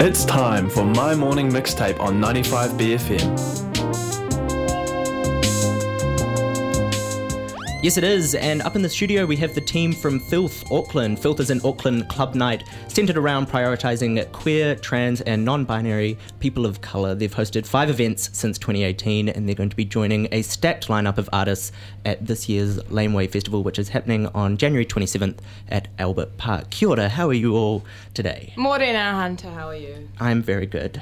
It's time for my morning mixtape on 95BFM. Yes, it is. And up in the studio, we have the team from Filth Auckland. Filth is an Auckland club night centered around prioritizing queer, trans, and non binary people of color. They've hosted five events since 2018, and they're going to be joining a stacked lineup of artists at this year's Laneway Festival, which is happening on January 27th at Albert Park. Kia ora, how are you all today? Morena Hunter, how are you? I'm very good.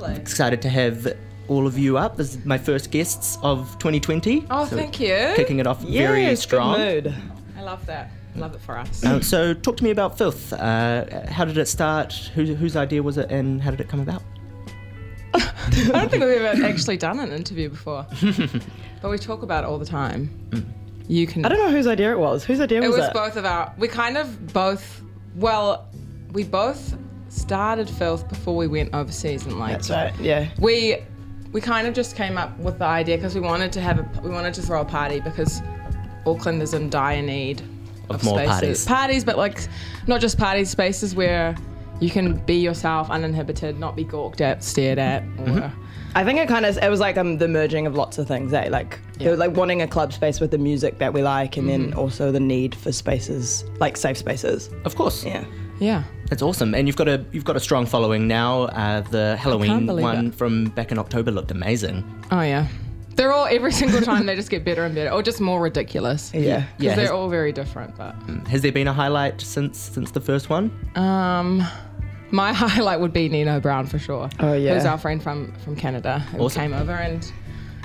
Lovely. Excited to have all of you up. This is my first guests of 2020. Oh, So thank you. Kicking it off very Yes, strong. Good mood. I love that. Love it for us. Uh, so, talk to me about Filth. Uh, how did it start? Who, whose idea was it, and how did it come about? I don't think we've ever actually done an interview before, but we talk about it all the time. You can. I don't know whose idea it was. Whose idea It was was it? It was both of our. We kind of both. Well, we both started Filth before we went overseas, and like That's right. Yeah. we we kind of just came up with the idea because we wanted to have a we wanted to throw a party because Auckland is in dire need Of more spaces. parties. Parties, but like not just parties, spaces where you can be yourself, uninhibited, not be gawked at, stared at, or Mm-hmm. I think it kind of it was like um, the merging of lots of things. Eh? Like it Yeah. was like wanting a club space with the music that we like, and Mm-hmm. then also the need for spaces like safe spaces. Of course. Yeah. Yeah. That's awesome. And you've got a you've got a strong following now. Uh, the Halloween one it. from back in October looked amazing. Oh yeah. They're all every single time they just get better and better, or just more ridiculous. Yeah. Yeah, Because has, they're all very different, but has there been a highlight since since the first one? um, my highlight would be Nino Brown for sure. Oh, yeah. who's our friend from from Canada who Awesome. came over and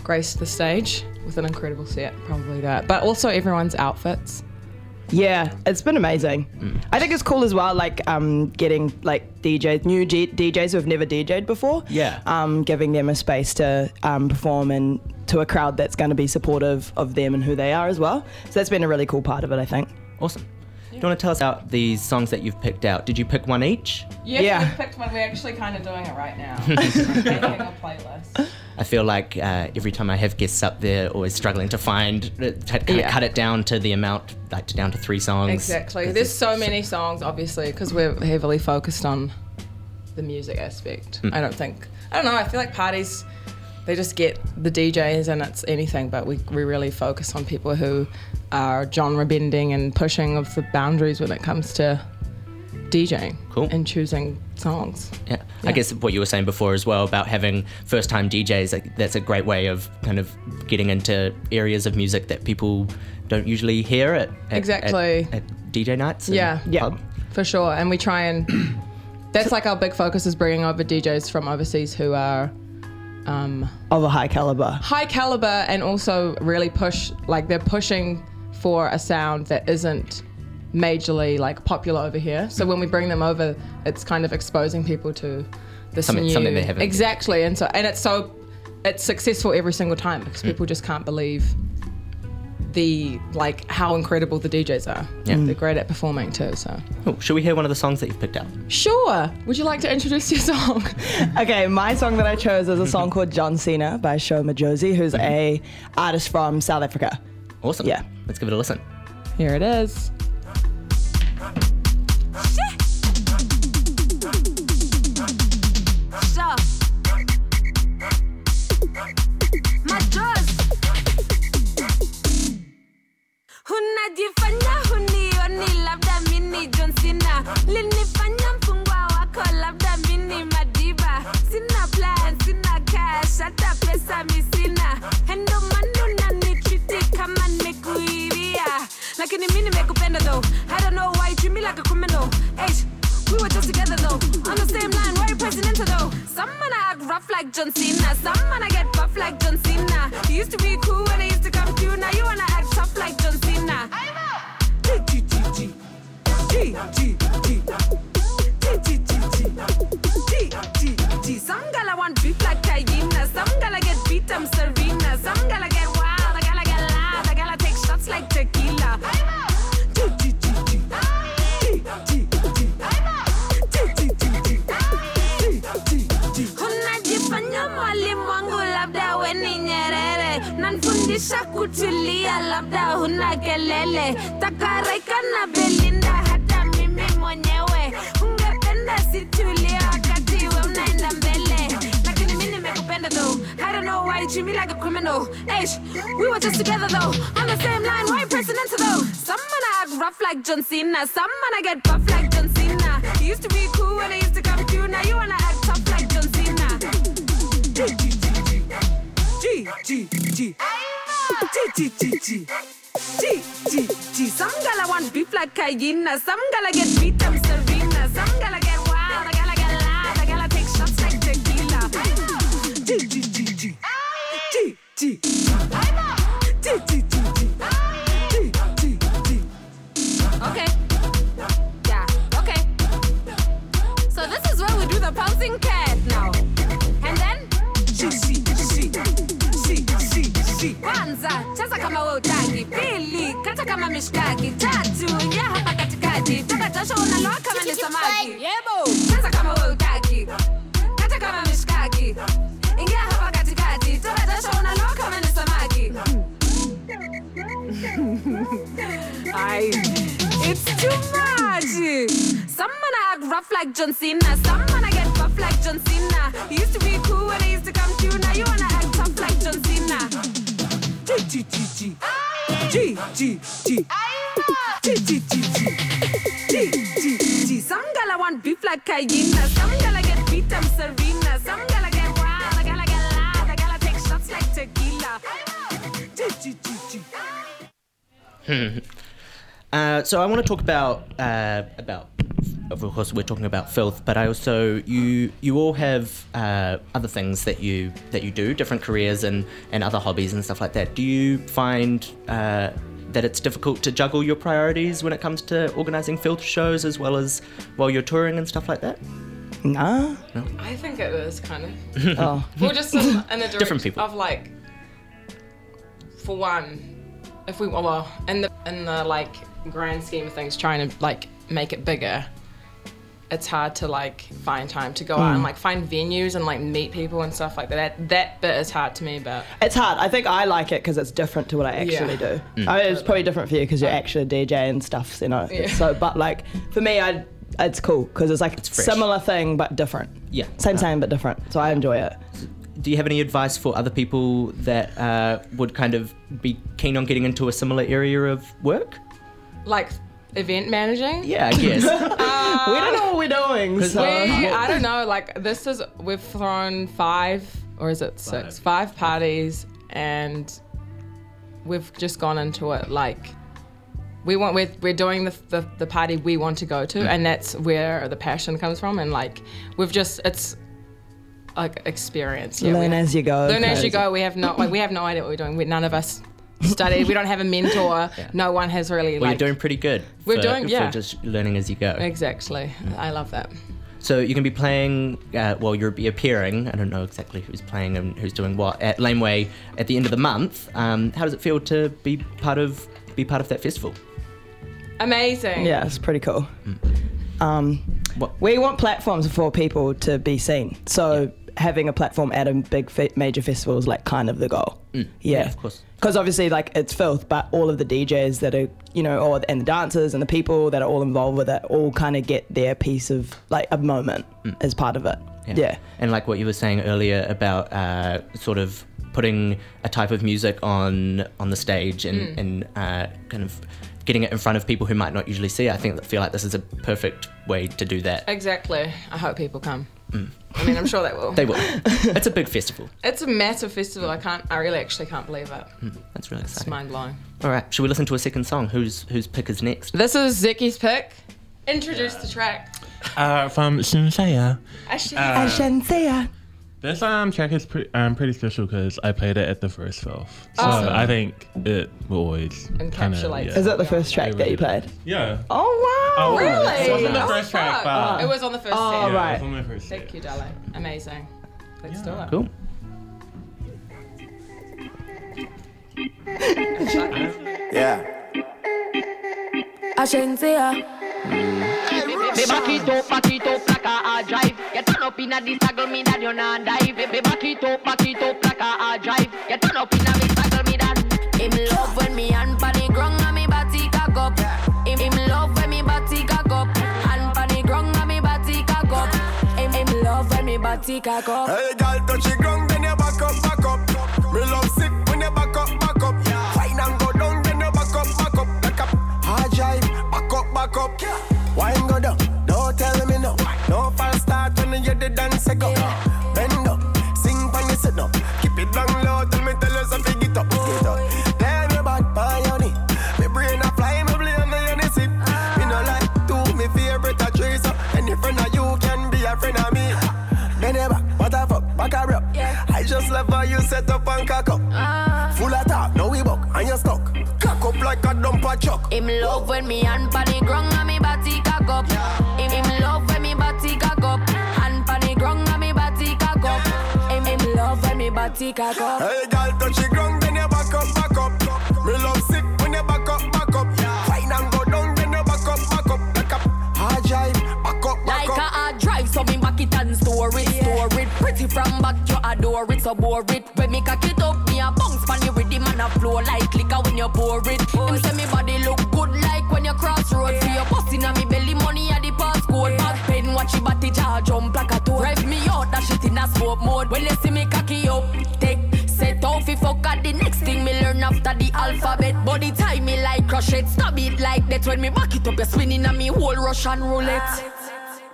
graced the stage with an incredible set. Probably that, but also everyone's outfits. Yeah, it's been amazing. Mm. I think it's cool as well, like um, getting like DJs, new G- DJs who have never DJed before. Yeah. Um, giving them a space to um, perform and to a crowd that's going to be supportive of them and who they are as well. So that's been a really cool part of it, I think. Awesome. Do you want to tell us about these songs that you've picked out? Did you pick one each? Yeah, Yeah. we picked one. We're actually kind of doing it right now. We're making a playlist. I feel like uh, every time I have guests up there, always struggling to find, uh, to kind of Yeah. cut it down to the amount, like to down to three songs. Exactly. There's so many songs, obviously, because we're heavily focused on the music aspect. I don't think. I don't know. I feel like parties, they just get the DJs and it's anything, but we, we really focus on people who are genre bending and pushing of the boundaries when it comes to DJing Cool. and choosing songs. Yeah. I guess what you were saying before as well about having first time DJs, like, that's a great way of kind of getting into areas of music that people don't usually hear at, at Exactly. at, at DJ nights. and Yeah. Yeah. pub. For sure. And we try and. That's like our big focus is bringing over DJs from overseas who are um, Of a high caliber. high caliber and also really push like they're pushing for a sound that isn't majorly like popular over here. So when we bring them over, it's kind of exposing people to this Something- new something they haven't- exactly. And so and it's so it's successful every single time because Mm. people just can't believe the like how incredible the DJs are. Yeah. They're great at performing too. So Cool. Should we hear one of the songs that you've picked out? sure. Would you like to introduce your song? Okay, my song that I chose is a song called John Cena by Sho Madjozi, who's a artist from South Africa. Awesome. Yeah. Let's give it a listen. Here it is. Mi nimekupenda though. I don't know why you treat me like a criminal. Hey, we were just together though. On the same line, why you presidential though? Some man I act rough like John Cena. Some man I get buff like John Cena. You used to be cool when I used to come to. Now you wanna act tough like John Cena. G, G, G. G, G, G. G, kutulia labda huna kelele takarikana belinda hata mimi mwenyewe ungependa situlia wakati we unaenda mbele lakini mi nimekupenda though. I don't know why you treat me like a criminal. Ish, we were just together though. On the same line, why you into though? Some man I act rough like John Cena. Some man I get buff like John Cena. You used to be cool when I used to come to Now you wanna act tough like John Cena. G, G, G, G G, G, G. G, G, G, G. G, G, G. Some gala want beef like Cayenne. Some gala get beat them Serena. Some gala get wild. I gala get loud. I gala take shots like tequila. G, G, G, G. G, G, G. kata kama mishkaki. Tatu, ingia hapa katikati. Toka jasho unaloa kama ni samaki. Yebo. Cheza kama we utaki. Kata kama mishkaki. Ingia hapa katikati. Toka jasho unaloa kama ni samaki. Ay, it's too much. Some man I act rough like John Cena. Some man I get buff like John Cena. Used to be G G. G G G G G G G. Some gala want so I want to talk about uh, about of course we're talking about filth, but I also you you all have uh, other things that you that you do, different careers and and other hobbies and stuff like that. Do you find that it's difficult to juggle your priorities when it comes to organizing filth shows as well as while you're touring and stuff like that? Nah. I think it was kind of. Oh. We're just in, in the Different people. of like, for one, if we well in the in the like grand scheme of things, trying to like make it bigger. It's hard to like find time to go out and like find venues and like meet people and stuff like that. That that bit is hard to me, but It's hard. I think I like it because it's different to what I actually Yeah. do. I mean, it's probably different for you because you're actually a DJ and stuff, you know. Yeah. So, but like for me, I it's cool because it's like fresh. similar thing but different. Yeah. Same, same but different. So I enjoy it. Do you have any advice for other people that uh, would kind of be keen on getting into a similar area of work? like event managing. Yeah, I guess. Uh, we don't know what we're doing. So. We, I don't know. Like this is we've thrown five or is it six? Five parties, and we've just gone into it like we want. We're, we're doing the, the the party we want to go to, mm. and that's where the passion comes from. And like we've just it's like experience. Yeah, Learn we- as you go. Learn as you go. We have no like we have no idea what we're doing. We, none of us studied. we don't have a mentor. No one has really well, like. you're doing pretty good. We're for- doing- for yeah. just learning as you go. Exactly. I love that. So you can be playing, uh, well, you'll be appearing. I don't know exactly who's playing and who's doing what at Laneway at the end of the month. Um, how does it feel to be part of be part of that festival? Amazing. Yeah, it's pretty cool. Um, What- we want platforms for people to be seen. So having a platform at a big fe- major festival is like kind of the goal. Yeah. Yeah, of course. Because obviously, like it's filth, but all of the DJs that are, you know, or and the dancers and the people that are all involved with it all kind of get their piece of like a moment as part of it. Yeah. And like what you were saying earlier about uh, sort of putting a type of music on on the stage and, Mm. and uh, kind of getting it in front of people who might not usually see. it. I think feel like this is a perfect way to do that. Exactly. I hope people come. I mean, I'm sure they will. They will. it's a big festival. It's a massive festival. I can't. I really actually can't believe it. That's really exciting. It's mind blowing. All right, should we listen to a second song? Whose whose pick is next? This is Zicky's pick. Introduce the track. Uh, from Shenseea. Actually, I shouldn't say it. This um track is pretty um pretty special because I played it at the first filth, so Awesome. I think it will always kinda, yeah. Is that the first track that you played? Yeah. Oh wow! Oh, really? It was on the Oh, first track, fuck. but it was on the first Oh, set. yeah, right. it was on the first Thank you, darling. Amazing. Let's do it. Cool. Yeah. Ashensia. Me back it up, back it up like a hard drive. You turn up in a this me that you not dive. Me back it up, back it up like a hard drive. You turn up in a booty cock up. Hey, girl, touch the ground, then you back up, back up. Me love sick when you back up, back up. Wine and go down, then you back up, back up, back up. Hard drive, back up, back up. Wine go down, don't tell me no. No false start when you the dance go. Yeah. Him love when me hand pan the ground and me body cock up. Him, him love when me body cock up. Hand pan the ground and me body cock up. Him, him love when me body cock up. Hey, girl, touch the ground, then you back up, back up. Me love sick when you back up, back up. Fine and go down, then you back up, back up. Back up, hard drive, back up, back Like a hard drive, so me back it and store it, store it. Pretty from back, you adore it, so bore it. When me cock it up, me a bounce pan the rhythm and a flow like liquor when you pour it. Watch your body jar jump like a toad. Rev me out, that shit in a smoke mode. When you see me cocky up, take set off if fuck at the next thing me learn after the alphabet. Body time me like crush it, stab it like that. When me back it up, you spinning on me whole Russian roulette.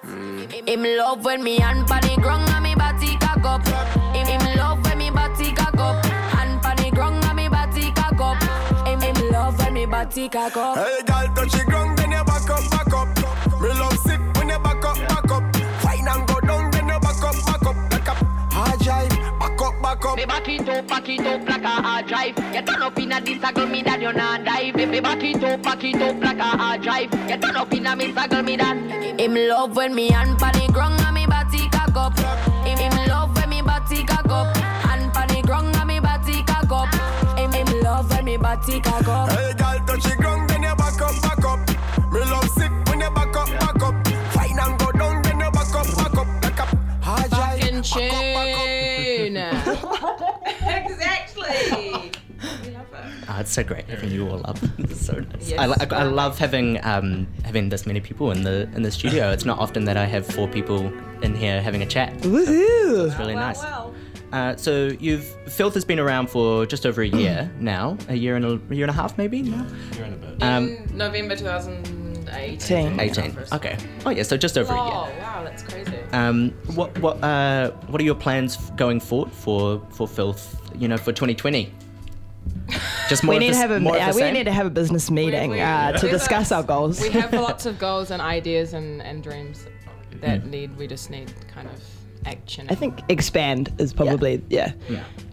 Mm. Him love when me hand pan the ground and me body cock up. Him, him love when me body cock up. Hand pan the ground and me body cock up. Him, him love when me body cock up. Hey, girl, touch the ground, then you back up, back up. Me love sick when you back up, back up. Me back it up, back it up like a hard drive. You turn up in a this circle, me that you not dive. Me back it up, back it up like a hard drive. You turn up in a me circle, me that. Him love when me hand pan the ground and me body cock up. Him, him love when me body cock up. Hand pan the ground and me body cock up. Him, him love when me body cock up. It's so great having you all up. It's so nice. Yes, I, I, I love having um, having this many people in the in the studio. It's not often that I have four people in here having a chat. Woohoo! It's really nice. Uh, so you've Filth has been around for just over a year now, a year and a, a year and a half maybe now. You're in a bit. Um, In November 2018. Teen. 18. Okay. Oh yeah, so just over a year. Oh wow, that's crazy. Um, what what uh, what are your plans going forward for for Filth? You know, for 2020. Just more We need the, to have a more uh, we need to have a business meeting we- uh, to we- discuss our goals. We have lots of goals and ideas and, and dreams that Mm. need. We just need kind of action. I think expand is probably yeah.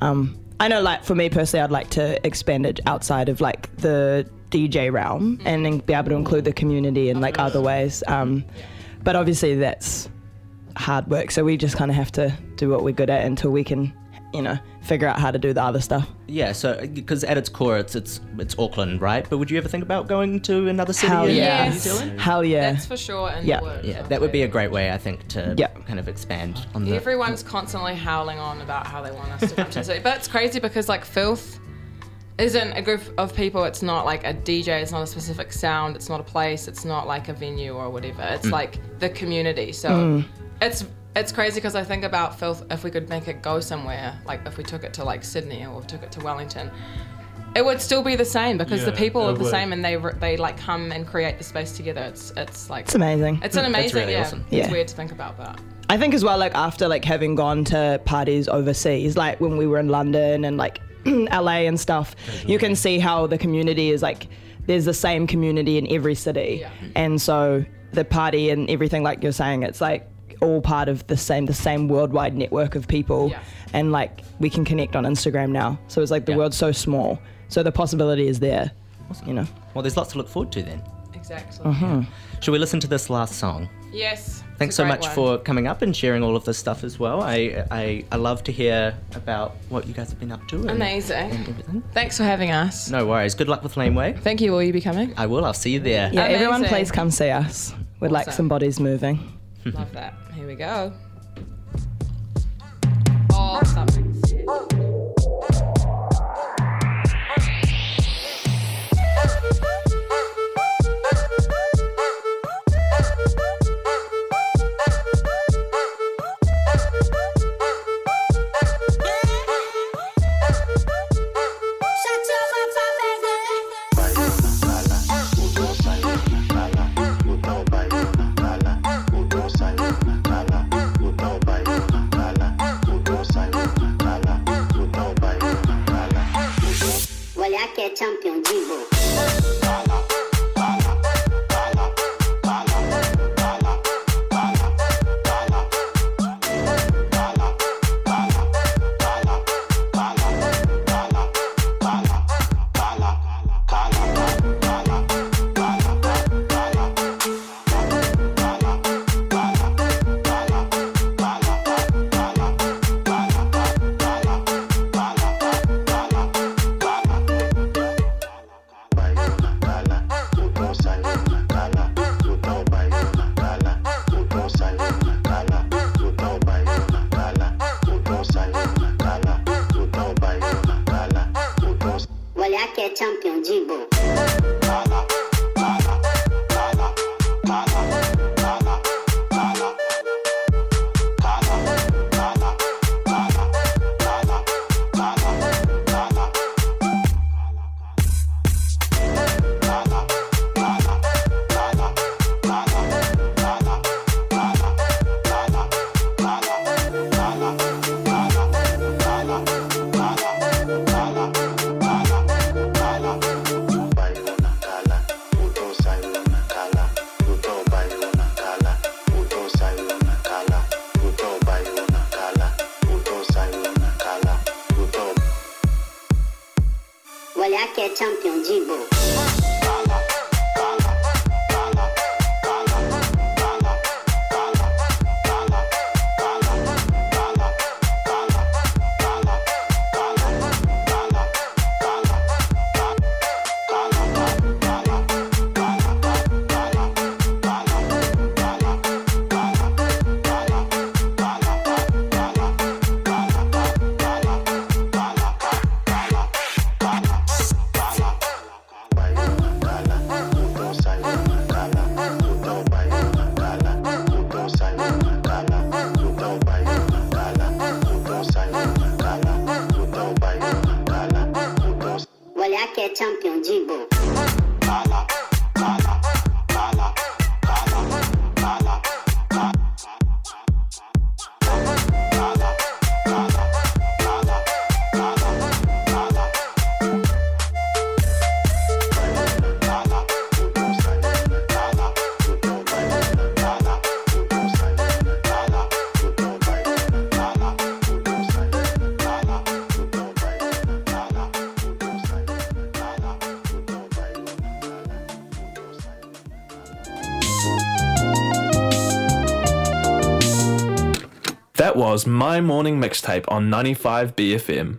Um, I know, like for me personally, I'd like to expand it outside of like the DJ realm and then be able to include the community in like other ways. Um, but obviously, that's hard work. So we just kind of have to do what we're good at until we can, you know, figure out how to do the other stuff. Yeah, so because at its core, it's it's it's Auckland, right? But would you ever think about going to another city Hell in yeah! New Zealand? Hell yeah! That's for sure. In Yeah. the works, Yeah, that would be a great way, I think, to Yeah. kind of expand on the. Everyone's constantly howling on about how they want us to come to the city. But it's crazy because like filth isn't a group of people. It's not like a DJ. It's not a specific sound. It's not a place. It's not like a venue or whatever. It's mm. like the community. So mm. it's it's crazy because I think about filth. If we could make it go somewhere, like if we took it to like Sydney or took it to Wellington. It would still be the same because the people are the would. same and they they like come and create the space together. It's it's like It's amazing. It's an amazing. really yeah, awesome. it's weird to think about that. I think as well, like after like having gone to parties overseas, like when we were in London and like LA and stuff, you can see how the community is like there's the same community in every city, Yeah. and so the party and everything, like you're saying, it's like all part of the same the same worldwide network of people, Yeah. and like we can connect on Instagram now. So it's like the Yeah. world's so small, so the possibility is there, you know. Well, there's lots to look forward to then. Exactly. Uh-huh. Should we listen to this last song? Yes. Thanks so much one. for coming up and sharing all of this stuff as well. I I, I love to hear about what you guys have been up to. And, Amazing. and everything. Thanks for having us. No worries. Good luck with Laneway. Thank you. Will you be coming? I will. I'll see you there. Yeah, everyone, please come see us. We'd like Awesome. some bodies moving. Love that. Here we go. Oh, something. champion, Jimbo. Was My Morning Mixtape on 95 BFM.